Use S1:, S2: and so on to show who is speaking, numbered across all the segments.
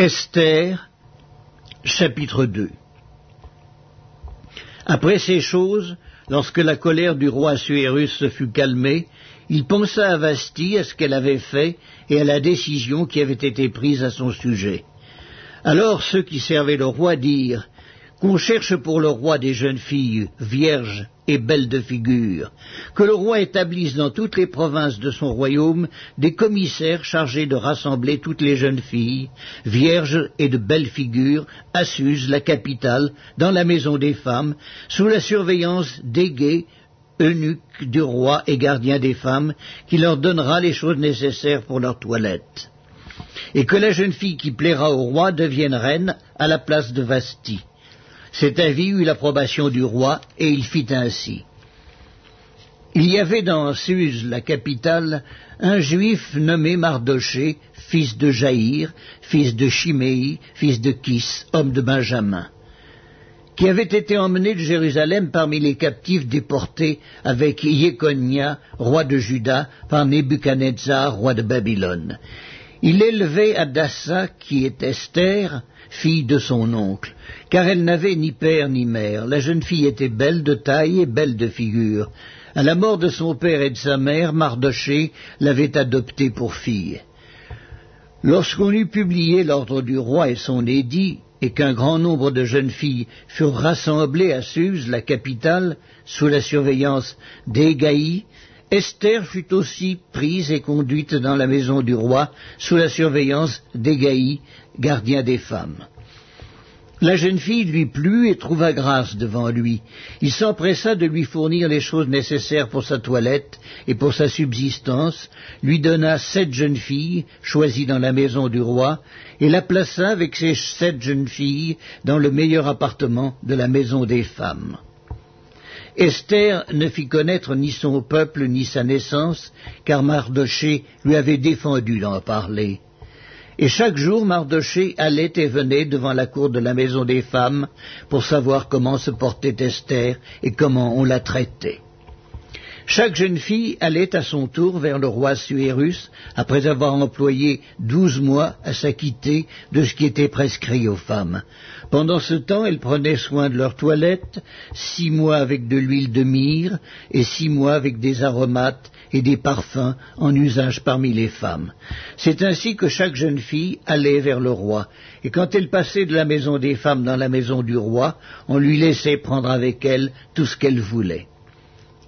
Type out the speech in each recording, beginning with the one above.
S1: Esther, chapitre 2 Après ces choses, lorsque la colère du roi Suérus se fut calmée, il pensa à Vasti, à ce qu'elle avait fait et à la décision qui avait été prise à son sujet. Alors ceux qui servaient le roi dirent qu'on cherche pour le roi des jeunes filles vierges et belles de figure, que le roi établisse dans toutes les provinces de son royaume des commissaires chargés de rassembler toutes les jeunes filles, vierges et de belles figures, à Suse, la capitale, dans la maison des femmes, sous la surveillance d'Égée, eunuque du roi et gardien des femmes, qui leur donnera les choses nécessaires pour leur toilette. Et que la jeune fille qui plaira au roi devienne reine à la place de Vasti cet avis eut l'approbation du roi, et il fit ainsi. Il y avait dans Suse, la capitale, un juif nommé Mardoché, fils de Jaïr, fils de Chiméi, fils de Kis, homme de Benjamin, qui avait été emmené de Jérusalem parmi les captifs déportés avec Yéconia, roi de Juda, par Nebuchadnezzar, roi de Babylone. Il élevait Adassa, qui est Esther, fille de son oncle, car elle n'avait ni père ni mère. La jeune fille était belle de taille et belle de figure. À la mort de son père et de sa mère, Mardoché l'avait adoptée pour fille. Lorsqu'on eut publié l'ordre du roi et son édit, et qu'un grand nombre de jeunes filles furent rassemblées à Suse, la capitale, sous la surveillance d'Égaï, Esther fut aussi prise et conduite dans la maison du roi sous la surveillance d'Égaï, gardien des femmes. La jeune fille lui plut et trouva grâce devant lui. Il s'empressa de lui fournir les choses nécessaires pour sa toilette et pour sa subsistance, lui donna sept jeunes filles, choisies dans la maison du roi, et la plaça avec ces sept jeunes filles dans le meilleur appartement de la maison des femmes. Esther ne fit connaître ni son peuple ni sa naissance, car Mardoché lui avait défendu d'en parler. Et chaque jour, Mardoché allait et venait devant la cour de la maison des femmes pour savoir comment se portait Esther et comment on la traitait. Chaque jeune fille allait à son tour vers le roi Suérus, après avoir employé douze mois à s'acquitter de ce qui était prescrit aux femmes. Pendant ce temps, elles prenaient soin de leur toilette, six mois avec de l'huile de myrrhe et six mois avec des aromates et des parfums en usage parmi les femmes. C'est ainsi que chaque jeune fille allait vers le roi, et quand elle passait de la maison des femmes dans la maison du roi, on lui laissait prendre avec elle tout ce qu'elle voulait.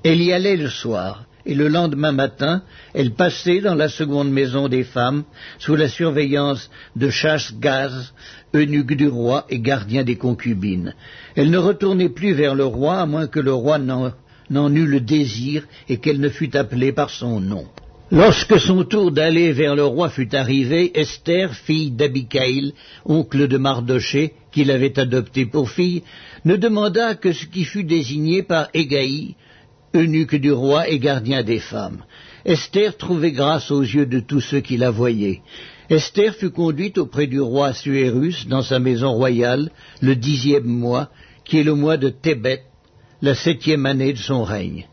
S1: Elle y allait le soir, et le lendemain matin, elle passait dans la seconde maison des femmes, sous la surveillance de chasse-gaz, eunuque du roi et gardien des concubines. Elle ne retournait plus vers le roi, à moins que le roi n'en eût le désir et qu'elle ne fût appelée par son nom. Lorsque son tour d'aller vers le roi fut arrivé, Esther, fille d'Abicaïl, oncle de Mardoché, qui l'avait adoptée pour fille, ne demanda que ce qui fut désigné par Égaï, eunuque du roi et gardien des femmes. Esther trouvait grâce aux yeux de tous ceux qui la voyaient. Esther fut conduite auprès du roi Suérus dans sa maison royale le dixième mois, qui est le mois de Thébet, la septième année de son règne.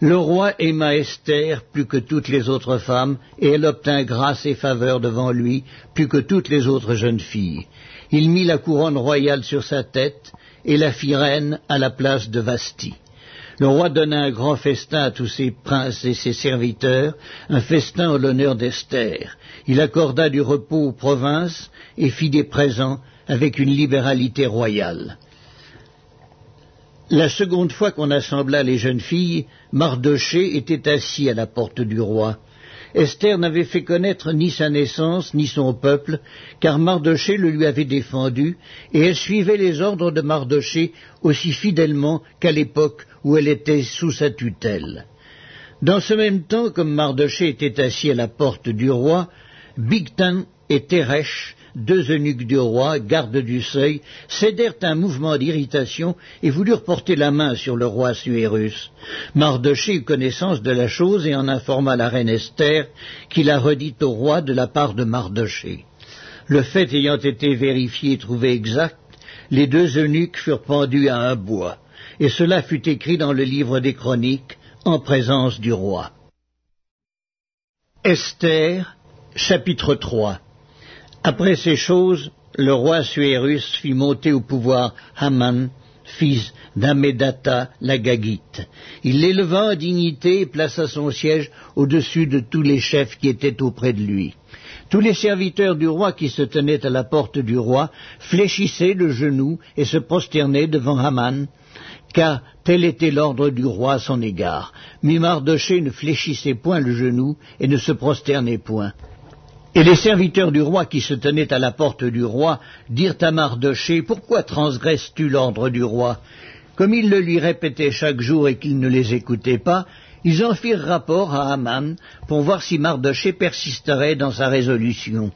S1: Le roi aima Esther plus que toutes les autres femmes, et elle obtint grâce et faveur devant lui plus que toutes les autres jeunes filles. Il mit la couronne royale sur sa tête, et la fit reine à la place de Vasti. Le roi donna un grand festin à tous ses princes et ses serviteurs, un festin en l'honneur d'Esther. Il accorda du repos aux provinces et fit des présents avec une libéralité royale. La seconde fois qu'on assembla les jeunes filles, Mardoché était assis à la porte du roi. Esther n'avait fait connaître ni sa naissance, ni son peuple, car Mardoché le lui avait défendu, et elle suivait les ordres de Mardoché aussi fidèlement qu'à l'époque où elle était sous sa tutelle. Dans ce même temps, comme Mardoché était assis à la porte du roi, Bigtan et Teresh, deux eunuques du roi, gardes du seuil, cédèrent un mouvement d'irritation et voulurent porter la main sur le roi Suérus. Mardoché eut connaissance de la chose et en informa la reine Esther, qui la redit au roi de la part de Mardoché. Le fait ayant été vérifié et trouvé exact, les deux eunuques furent pendus à un bois, et cela fut écrit dans le livre des chroniques, en présence du roi. Esther, chapitre 3 Après ces choses, le roi Suérus fit monter au pouvoir Haman, fils d'Amedata la Gagite. Il l'éleva en dignité et plaça son siège au-dessus de tous les chefs qui étaient auprès de lui. Tous les serviteurs du roi qui se tenaient à la porte du roi fléchissaient le genou et se prosternaient devant Haman, car tel était l'ordre du roi à son égard. Mais ne fléchissait point le genou et ne se prosternait point. Et les serviteurs du roi qui se tenaient à la porte du roi dirent à Mardoché, Pourquoi transgresses-tu l'ordre du roi? Comme il le lui répétait chaque jour et qu'il ne les écoutait pas, ils en firent rapport à Haman pour voir si Mardoché persisterait dans sa résolution,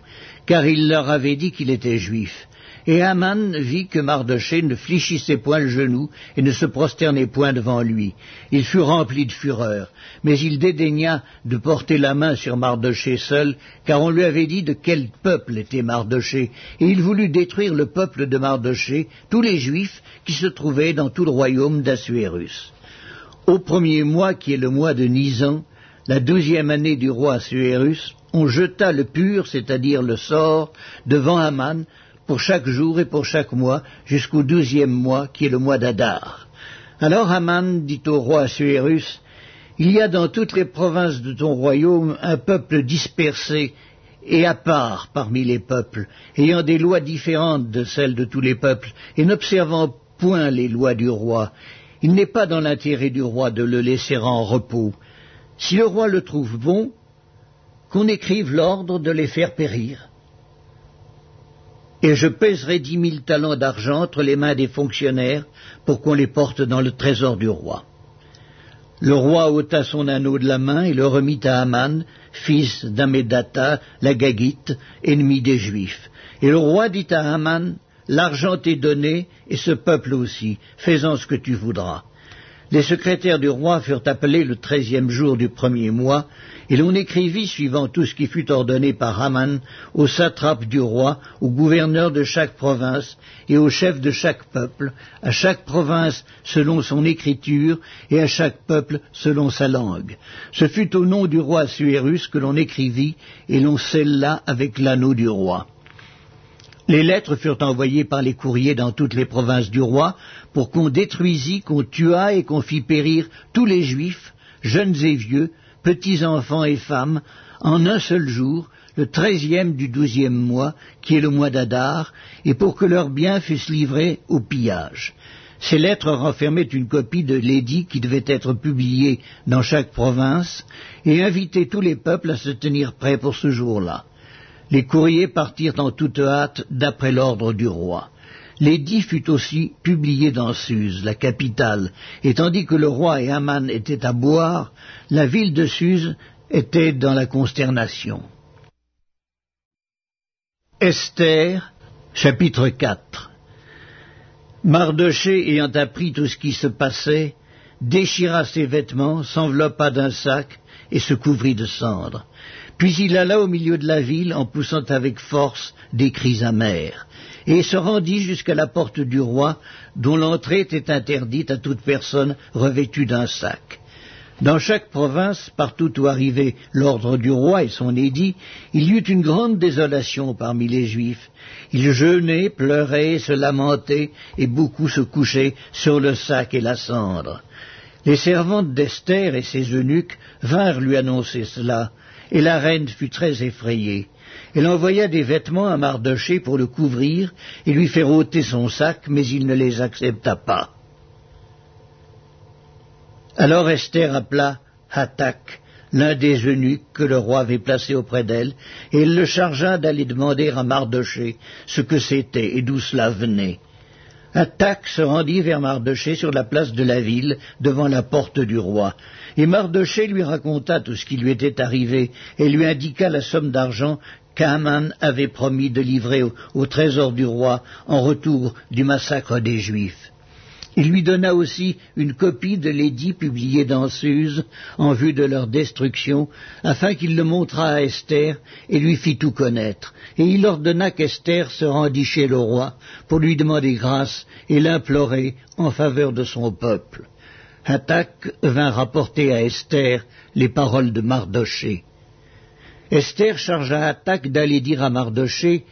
S1: car il leur avait dit qu'il était juif. Et Haman vit que Mardoché ne fléchissait point le genou et ne se prosternait point devant lui. Il fut rempli de fureur, mais il dédaigna de porter la main sur Mardoché seul, car on lui avait dit de quel peuple était Mardoché, et il voulut détruire le peuple de Mardoché, tous les Juifs qui se trouvaient dans tout le royaume d'Assuérus. Au premier mois, qui est le mois de Nisan, la douzième année du roi Assuérus, on jeta le pur, c'est-à-dire le sort, devant Haman, pour chaque jour et pour chaque mois, jusqu'au douzième mois, qui est le mois d'Adar. Alors Haman dit au roi Assuérus, Il y a dans toutes les provinces de ton royaume un peuple dispersé et à part parmi les peuples, ayant des lois différentes de celles de tous les peuples, et n'observant point les lois du roi. Il n'est pas dans l'intérêt du roi de le laisser en repos. Si le roi le trouve bon, qu'on écrive l'ordre de les faire périr et je pèserai dix mille talents d'argent entre les mains des fonctionnaires pour qu'on les porte dans le trésor du roi. Le roi ôta son anneau de la main et le remit à Aman, fils d'Amedata, la Gagite, ennemi des Juifs. Et le roi dit à Aman, L'argent t'est donné, et ce peuple aussi, fais-en ce que tu voudras. Les secrétaires du roi furent appelés le treizième jour du premier mois, et l'on écrivit, suivant tout ce qui fut ordonné par Haman, aux satrapes du roi, aux gouverneurs de chaque province et aux chefs de chaque peuple, à chaque province selon son écriture et à chaque peuple selon sa langue. Ce fut au nom du roi Suérus que l'on écrivit, et l'on scella avec l'anneau du roi. Les lettres furent envoyées par les courriers dans toutes les provinces du roi pour qu'on détruisît, qu'on tuât et qu'on fît périr tous les juifs, jeunes et vieux, petits enfants et femmes, en un seul jour, le treizième du douzième mois, qui est le mois d'Adar, et pour que leurs biens fussent livrés au pillage. Ces lettres renfermaient une copie de l'édit qui devait être publié dans chaque province, et invitaient tous les peuples à se tenir prêts pour ce jour-là. Les courriers partirent en toute hâte d'après l'ordre du roi. L'édit fut aussi publié dans Suse, la capitale, et tandis que le roi et Haman étaient à boire, la ville de Suse était dans la consternation. Esther, chapitre 4 Mardoché ayant appris tout ce qui se passait, déchira ses vêtements, s'enveloppa d'un sac et se couvrit de cendres. Puis il alla au milieu de la ville en poussant avec force des cris amers, et se rendit jusqu'à la porte du roi, dont l'entrée était interdite à toute personne revêtue d'un sac. Dans chaque province, partout où arrivait l'ordre du roi et son édit, il y eut une grande désolation parmi les Juifs. Ils jeûnaient, pleuraient, se lamentaient, et beaucoup se couchaient sur le sac et la cendre. Les servantes d'Esther et ses eunuques vinrent lui annoncer cela, et la reine fut très effrayée. Elle envoya des vêtements à Mardoché pour le couvrir et lui faire ôter son sac, mais il ne les accepta pas. Alors Esther appela Hatak, l'un des eunuques que le roi avait placé auprès d'elle, et elle le chargea d'aller demander à Mardoché ce que c'était et d'où cela venait. Attaque se rendit vers Mardoché sur la place de la ville, devant la porte du roi. Et Mardoché lui raconta tout ce qui lui était arrivé, et lui indiqua la somme d'argent qu'Aman avait promis de livrer au, trésor du roi en retour du massacre des Juifs. Il lui donna aussi une copie de l'édit publié dans Suse en vue de leur destruction, afin qu'il le montrât à Esther et lui fit tout connaître. Et il ordonna qu'Esther se rendît chez le roi pour lui demander grâce et l'implorer en faveur de son peuple. Hatak vint rapporter à Esther les paroles de Mardoché. Esther chargea Hatak d'aller dire à Mardoché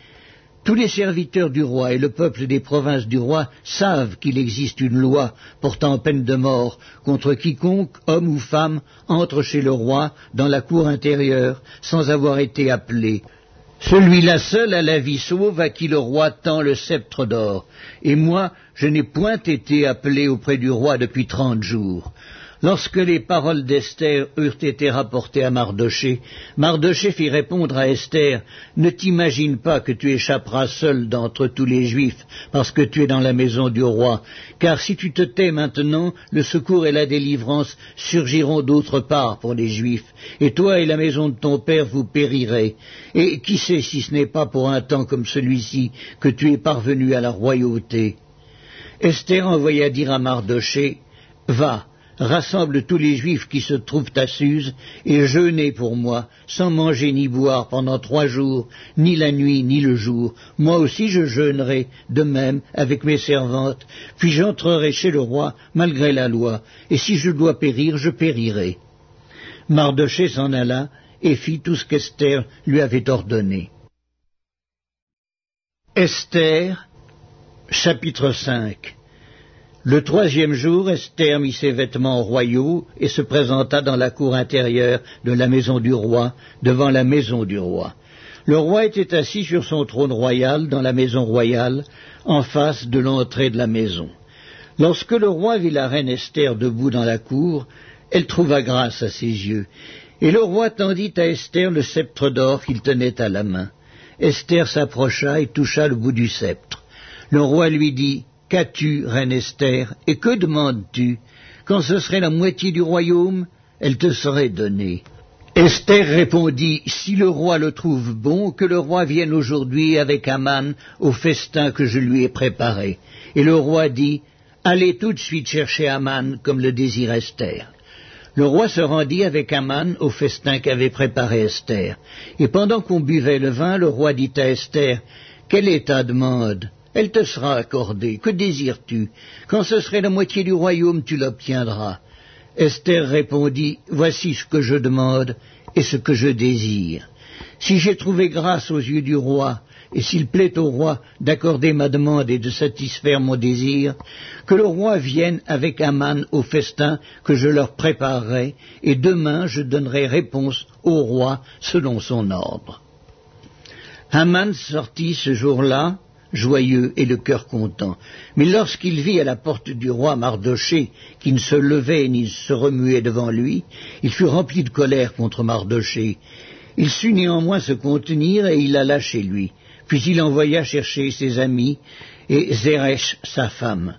S1: Tous les serviteurs du roi et le peuple des provinces du roi savent qu'il existe une loi portant peine de mort contre quiconque, homme ou femme, entre chez le roi dans la cour intérieure sans avoir été appelé. Celui-là seul a la vie sauve à qui le roi tend le sceptre d'or. Et moi, je n'ai point été appelé auprès du roi depuis trente jours. Lorsque les paroles d'Esther eurent été rapportées à Mardoché, Mardoché fit répondre à Esther, Ne t'imagine pas que tu échapperas seul d'entre tous les Juifs, parce que tu es dans la maison du roi, car si tu te tais maintenant, le secours et la délivrance surgiront d'autre part pour les Juifs, et toi et la maison de ton père vous périrez. Et qui sait si ce n'est pas pour un temps comme celui-ci que tu es parvenu à la royauté? Esther envoya dire à Mardoché, Va, rassemble tous les Juifs qui se trouvent à Suse, et jeûnez pour moi, sans manger ni boire pendant trois jours, ni la nuit, ni le jour. Moi aussi je jeûnerai, de même, avec mes servantes, puis j'entrerai chez le roi, malgré la loi, et si je dois périr, je périrai. Mardoché s'en alla, et fit tout ce qu'Esther lui avait ordonné. Esther, chapitre 5 le troisième jour, Esther mit ses vêtements royaux et se présenta dans la cour intérieure de la maison du roi, devant la maison du roi. Le roi était assis sur son trône royal dans la maison royale, en face de l'entrée de la maison. Lorsque le roi vit la reine Esther debout dans la cour, elle trouva grâce à ses yeux, et le roi tendit à Esther le sceptre d'or qu'il tenait à la main. Esther s'approcha et toucha le bout du sceptre. Le roi lui dit Qu'as-tu, reine Esther, et que demandes-tu Quand ce serait la moitié du royaume, elle te serait donnée. Esther répondit, Si le roi le trouve bon, que le roi vienne aujourd'hui avec Aman au festin que je lui ai préparé. Et le roi dit, Allez tout de suite chercher Aman comme le désire Esther. Le roi se rendit avec Aman au festin qu'avait préparé Esther. Et pendant qu'on buvait le vin, le roi dit à Esther, Quelle est ta demande elle te sera accordée. Que désires-tu Quand ce serait la moitié du royaume, tu l'obtiendras. Esther répondit, Voici ce que je demande et ce que je désire. Si j'ai trouvé grâce aux yeux du roi, et s'il plaît au roi d'accorder ma demande et de satisfaire mon désir, que le roi vienne avec Aman au festin que je leur préparerai, et demain je donnerai réponse au roi selon son ordre. Aman sortit ce jour-là, joyeux et le cœur content. Mais lorsqu'il vit à la porte du roi Mardoché, qui ne se levait ni se remuait devant lui, il fut rempli de colère contre Mardoché. Il sut néanmoins se contenir et il alla chez lui. Puis il envoya chercher ses amis et Zeresh sa femme.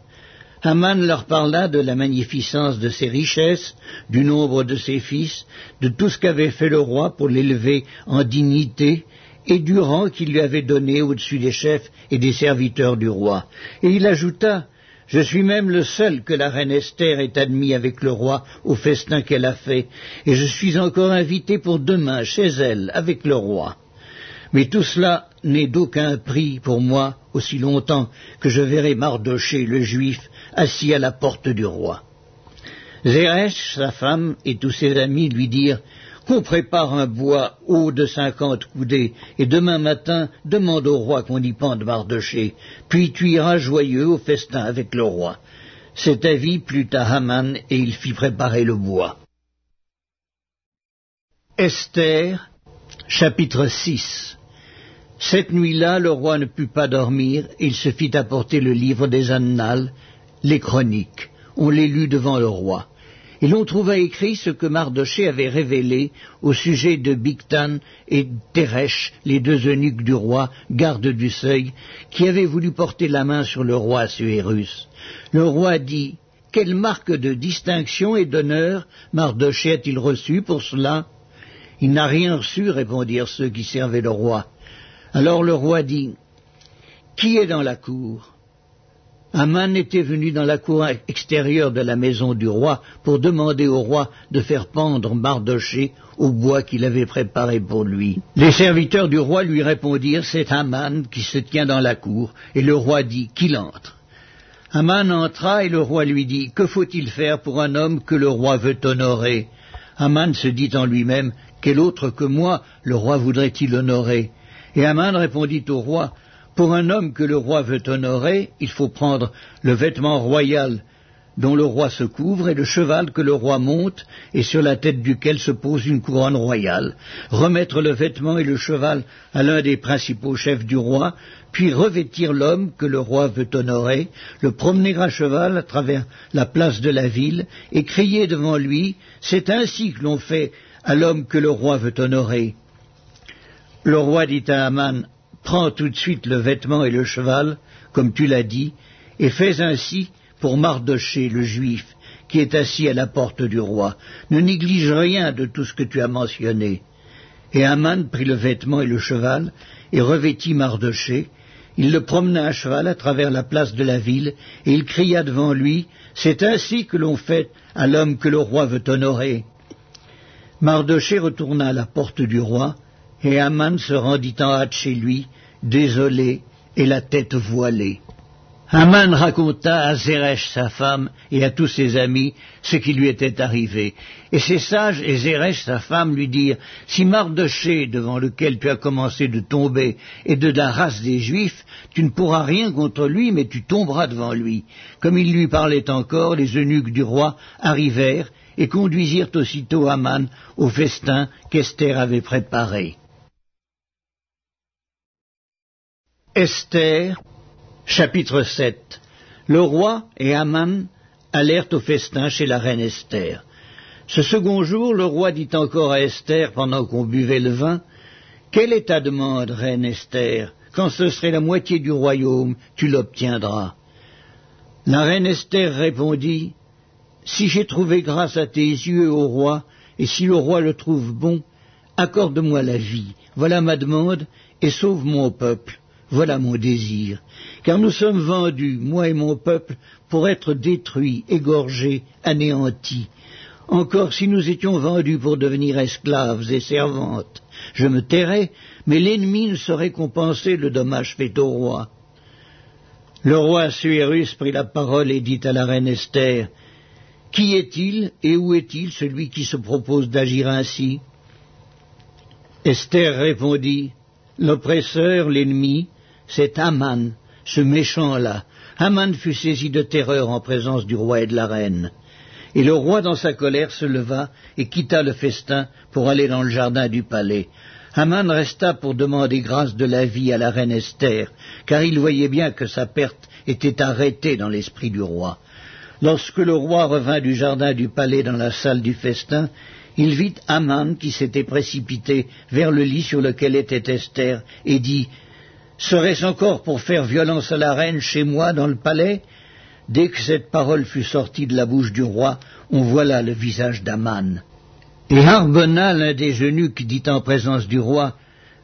S1: Haman leur parla de la magnificence de ses richesses, du nombre de ses fils, de tout ce qu'avait fait le roi pour l'élever en dignité, et du rang qu'il lui avait donné au-dessus des chefs et des serviteurs du roi. Et il ajouta, Je suis même le seul que la reine Esther ait admis avec le roi au festin qu'elle a fait, et je suis encore invité pour demain chez elle avec le roi. Mais tout cela n'est d'aucun prix pour moi aussi longtemps que je verrai Mardoché le juif assis à la porte du roi. Zeresh, sa femme, et tous ses amis lui dirent qu'on prépare un bois haut de cinquante coudées, et demain matin demande au roi qu'on y pende Mardoché, puis tu iras joyeux au festin avec le roi. Cet avis plut à Haman, et il fit préparer le bois. Esther, chapitre 6 Cette nuit-là, le roi ne put pas dormir, il se fit apporter le livre des Annales, les chroniques. On les lut devant le roi et l'on trouva écrit ce que Mardoché avait révélé au sujet de Bigtan et Teresh, les deux eunuques du roi, gardes du seuil, qui avaient voulu porter la main sur le roi Suérus. Le roi dit, Quelle marque de distinction et d'honneur Mardoché a-t-il reçu pour cela? Il n'a rien reçu, répondirent ceux qui servaient le roi. Alors le roi dit, Qui est dans la cour? Aman était venu dans la cour extérieure de la maison du roi pour demander au roi de faire pendre Mardoché au bois qu'il avait préparé pour lui. Les serviteurs du roi lui répondirent C'est Aman qui se tient dans la cour, et le roi dit Qu'il entre. Aman entra et le roi lui dit Que faut-il faire pour un homme que le roi veut honorer? Aman se dit en lui-même Quel autre que moi le roi voudrait-il honorer? Et Aman répondit au roi Pour un homme que le roi veut honorer, il faut prendre le vêtement royal dont le roi se couvre et le cheval que le roi monte et sur la tête duquel se pose une couronne royale, remettre le vêtement et le cheval à l'un des principaux chefs du roi, puis revêtir l'homme que le roi veut honorer, le promener à cheval à travers la place de la ville et crier devant lui, c'est ainsi que l'on fait à l'homme que le roi veut honorer. Le roi dit à Aman, prends tout de suite le vêtement et le cheval, comme tu l'as dit, et fais ainsi pour Mardoché le juif, qui est assis à la porte du roi. Ne néglige rien de tout ce que tu as mentionné. Et Aman prit le vêtement et le cheval, et revêtit Mardoché. Il le promena à cheval à travers la place de la ville, et il cria devant lui, C'est ainsi que l'on fait à l'homme que le roi veut honorer. Mardoché retourna à la porte du roi, et Aman se rendit en hâte chez lui, désolé et la tête voilée. Haman raconta à Zeresh sa femme et à tous ses amis ce qui lui était arrivé. Et ses sages et Zeresh sa femme lui dirent, Si Mardoché, devant lequel tu as commencé de tomber, est de la race des Juifs, tu ne pourras rien contre lui, mais tu tomberas devant lui. Comme il lui parlait encore, les eunuques du roi arrivèrent et conduisirent aussitôt Haman au festin qu'Esther avait préparé. Esther Chapitre 7 Le roi et Aman allèrent au festin chez la reine Esther. Ce second jour, le roi dit encore à Esther, pendant qu'on buvait le vin, Quelle est ta demande, reine Esther? Quand ce serait la moitié du royaume, tu l'obtiendras. La reine Esther répondit, Si j'ai trouvé grâce à tes yeux, ô roi, et si le roi le trouve bon, accorde-moi la vie. Voilà ma demande, et sauve mon peuple. Voilà mon désir, car nous sommes vendus, moi et mon peuple, pour être détruits, égorgés, anéantis. Encore si nous étions vendus pour devenir esclaves et servantes, je me tairais, mais l'ennemi ne saurait compenser le dommage fait au roi. Le roi Suérus prit la parole et dit à la reine Esther, Qui est-il et où est-il celui qui se propose d'agir ainsi? Esther répondit, L'oppresseur, l'ennemi, c'est Aman, ce méchant-là. Aman fut saisi de terreur en présence du roi et de la reine. Et le roi, dans sa colère, se leva et quitta le festin pour aller dans le jardin du palais. Haman resta pour demander grâce de la vie à la reine Esther, car il voyait bien que sa perte était arrêtée dans l'esprit du roi. Lorsque le roi revint du jardin du palais dans la salle du festin, il vit Haman qui s'était précipité vers le lit sur lequel était Esther et dit Serait-ce encore pour faire violence à la reine chez moi dans le palais? Dès que cette parole fut sortie de la bouche du roi, on voit là le visage d'Aman. Et Harbona, l'un des eunuques, dit en présence du roi,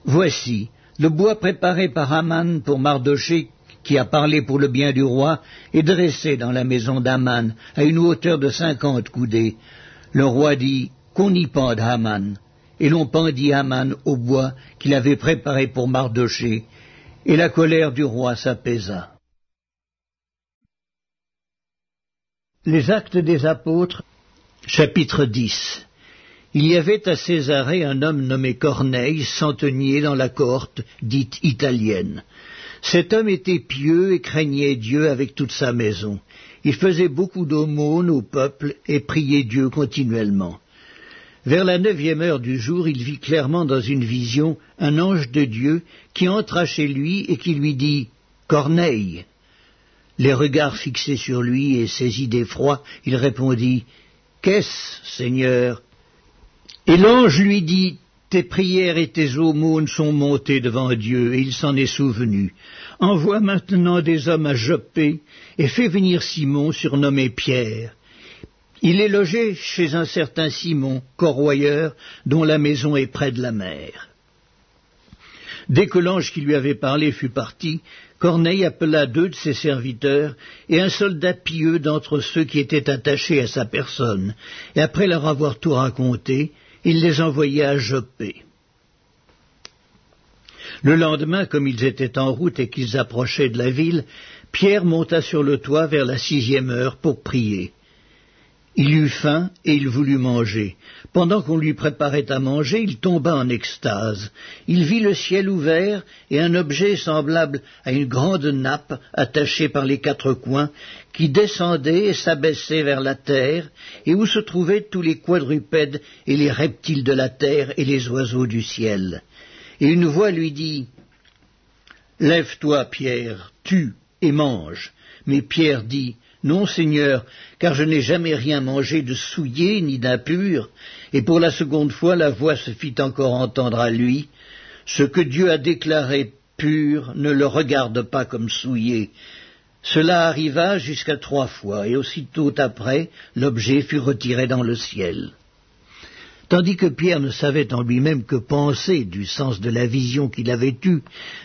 S1: Voici, le bois préparé par Aman pour Mardoché, qui a parlé pour le bien du roi, est dressé dans la maison d'Aman, à une hauteur de cinquante coudées. Le roi dit, qu'on y pende Haman. Et l'on pendit Haman au bois qu'il avait préparé pour Mardoché, et la colère du roi s'apaisa. Les actes des apôtres, chapitre 10 Il y avait à Césarée un homme nommé Corneille, centenier dans la cohorte dite italienne. Cet homme était pieux et craignait Dieu avec toute sa maison. Il faisait beaucoup d'aumônes au peuple et priait Dieu continuellement. Vers la neuvième heure du jour, il vit clairement dans une vision un ange de Dieu qui entra chez lui et qui lui dit Corneille. Les regards fixés sur lui et saisi d'effroi, il répondit Qu'est-ce, Seigneur? Et l'ange lui dit Tes prières et tes aumônes sont montées devant Dieu, et il s'en est souvenu. Envoie maintenant des hommes à Joppé, et fais venir Simon, surnommé Pierre. Il est logé chez un certain Simon, corroyeur, dont la maison est près de la mer. Dès que l'ange qui lui avait parlé fut parti, Corneille appela deux de ses serviteurs et un soldat pieux d'entre ceux qui étaient attachés à sa personne, et après leur avoir tout raconté, il les envoya à Joppé. Le lendemain, comme ils étaient en route et qu'ils approchaient de la ville, Pierre monta sur le toit vers la sixième heure pour prier. Il eut faim et il voulut manger. Pendant qu'on lui préparait à manger, il tomba en extase. Il vit le ciel ouvert et un objet semblable à une grande nappe attachée par les quatre coins qui descendait et s'abaissait vers la terre et où se trouvaient tous les quadrupèdes et les reptiles de la terre et les oiseaux du ciel. Et une voix lui dit Lève-toi, Pierre, tue et mange. Mais Pierre dit non, Seigneur, car je n'ai jamais rien mangé de souillé ni d'impur. Et pour la seconde fois, la voix se fit encore entendre à lui. Ce que Dieu a déclaré pur, ne le regarde pas comme souillé. Cela arriva jusqu'à trois fois, et aussitôt après, l'objet fut retiré dans le ciel. Tandis que Pierre ne savait en lui-même que penser du sens de la vision qu'il avait eue,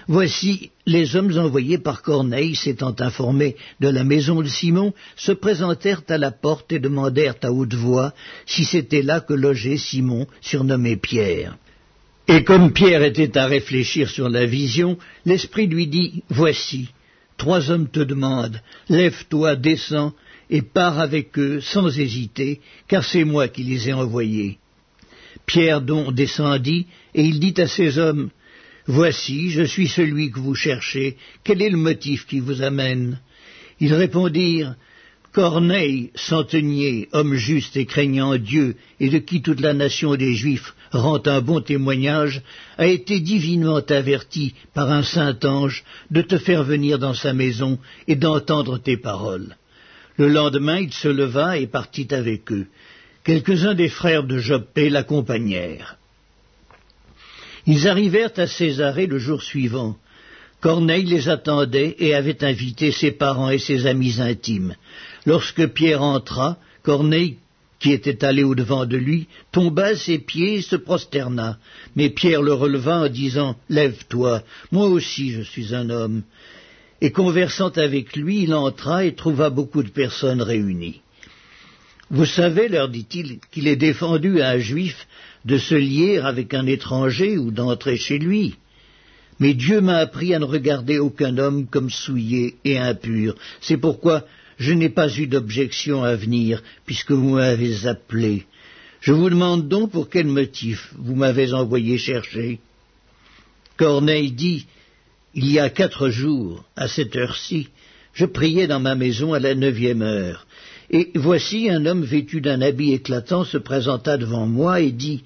S1: voici les hommes envoyés par Corneille, s'étant informés de la maison de Simon, se présentèrent à la porte et demandèrent à haute voix si c'était là que logeait Simon, surnommé Pierre. Et comme Pierre était à réfléchir sur la vision, l'Esprit lui dit, Voici, trois hommes te demandent, lève-toi, descends, et pars avec eux sans hésiter, car c'est moi qui les ai envoyés. Pierre donc descendit, et il dit à ces hommes, Voici, je suis celui que vous cherchez, quel est le motif qui vous amène? Ils répondirent, Corneille, centenier, homme juste et craignant Dieu, et de qui toute la nation des Juifs rend un bon témoignage, a été divinement averti par un saint ange de te faire venir dans sa maison et d'entendre tes paroles. Le lendemain, il se leva et partit avec eux. Quelques-uns des frères de Joppé l'accompagnèrent. Ils arrivèrent à Césarée le jour suivant. Corneille les attendait et avait invité ses parents et ses amis intimes. Lorsque Pierre entra, Corneille, qui était allé au-devant de lui, tomba à ses pieds et se prosterna. Mais Pierre le releva en disant Lève-toi, moi aussi je suis un homme. Et conversant avec lui, il entra et trouva beaucoup de personnes réunies. Vous savez, leur dit-il, qu'il est défendu à un juif de se lier avec un étranger ou d'entrer chez lui. Mais Dieu m'a appris à ne regarder aucun homme comme souillé et impur. C'est pourquoi je n'ai pas eu d'objection à venir, puisque vous m'avez appelé. Je vous demande donc pour quel motif vous m'avez envoyé chercher. Corneille dit, Il y a quatre jours, à cette heure-ci, je priais dans ma maison à la neuvième heure, et voici un homme vêtu d'un habit éclatant se présenta devant moi et dit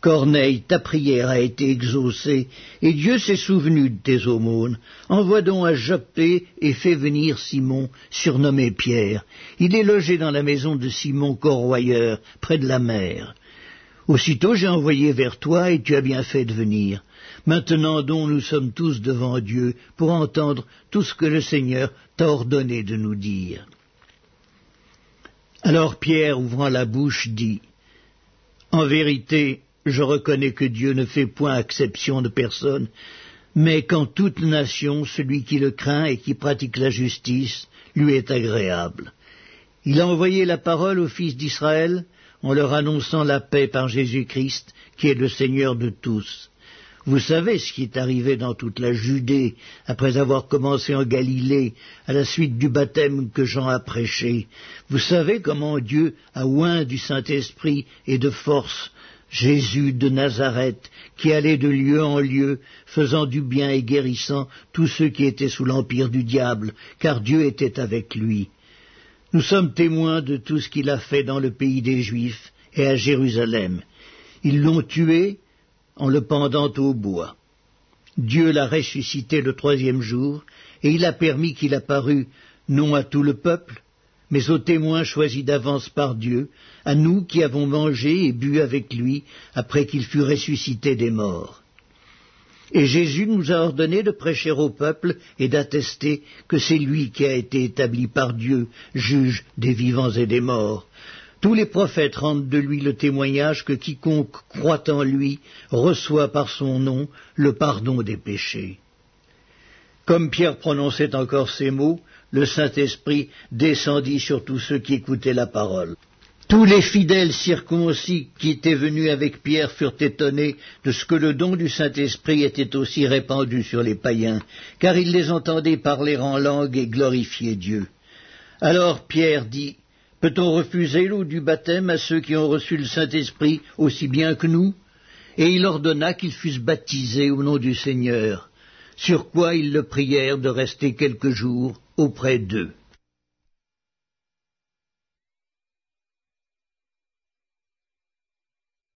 S1: Corneille, ta prière a été exaucée, et Dieu s'est souvenu de tes aumônes. Envoie donc à Joppé et fais venir Simon, surnommé Pierre. Il est logé dans la maison de Simon Corroyeur, près de la mer. Aussitôt j'ai envoyé vers toi, et tu as bien fait de venir. Maintenant donc nous sommes tous devant Dieu pour entendre tout ce que le Seigneur t'a ordonné de nous dire. Alors Pierre, ouvrant la bouche, dit En vérité, je reconnais que Dieu ne fait point exception de personne, mais qu'en toute nation, celui qui le craint et qui pratique la justice lui est agréable. Il a envoyé la parole aux fils d'Israël en leur annonçant la paix par Jésus-Christ, qui est le Seigneur de tous. Vous savez ce qui est arrivé dans toute la Judée, après avoir commencé en Galilée, à la suite du baptême que Jean a prêché. Vous savez comment Dieu a oint du Saint-Esprit et de force Jésus de Nazareth, qui allait de lieu en lieu, faisant du bien et guérissant tous ceux qui étaient sous l'empire du diable, car Dieu était avec lui. Nous sommes témoins de tout ce qu'il a fait dans le pays des Juifs et à Jérusalem. Ils l'ont tué, en le pendant au bois. Dieu l'a ressuscité le troisième jour, et il a permis qu'il apparût non à tout le peuple, mais aux témoins choisis d'avance par Dieu, à nous qui avons mangé et bu avec lui après qu'il fut ressuscité des morts. Et Jésus nous a ordonné de prêcher au peuple et d'attester que c'est lui qui a été établi par Dieu, juge des vivants et des morts, tous les prophètes rendent de lui le témoignage que quiconque croit en lui reçoit par son nom le pardon des péchés. Comme Pierre prononçait encore ces mots, le Saint-Esprit descendit sur tous ceux qui écoutaient la parole. Tous les fidèles circoncis qui étaient venus avec Pierre furent étonnés de ce que le don du Saint-Esprit était aussi répandu sur les païens, car ils les entendaient parler en langue et glorifier Dieu. Alors Pierre dit Peut-on refuser l'eau du baptême à ceux qui ont reçu le Saint-Esprit aussi bien que nous? Et il ordonna qu'ils fussent baptisés au nom du Seigneur, sur quoi ils le prièrent de rester quelques jours auprès d'eux.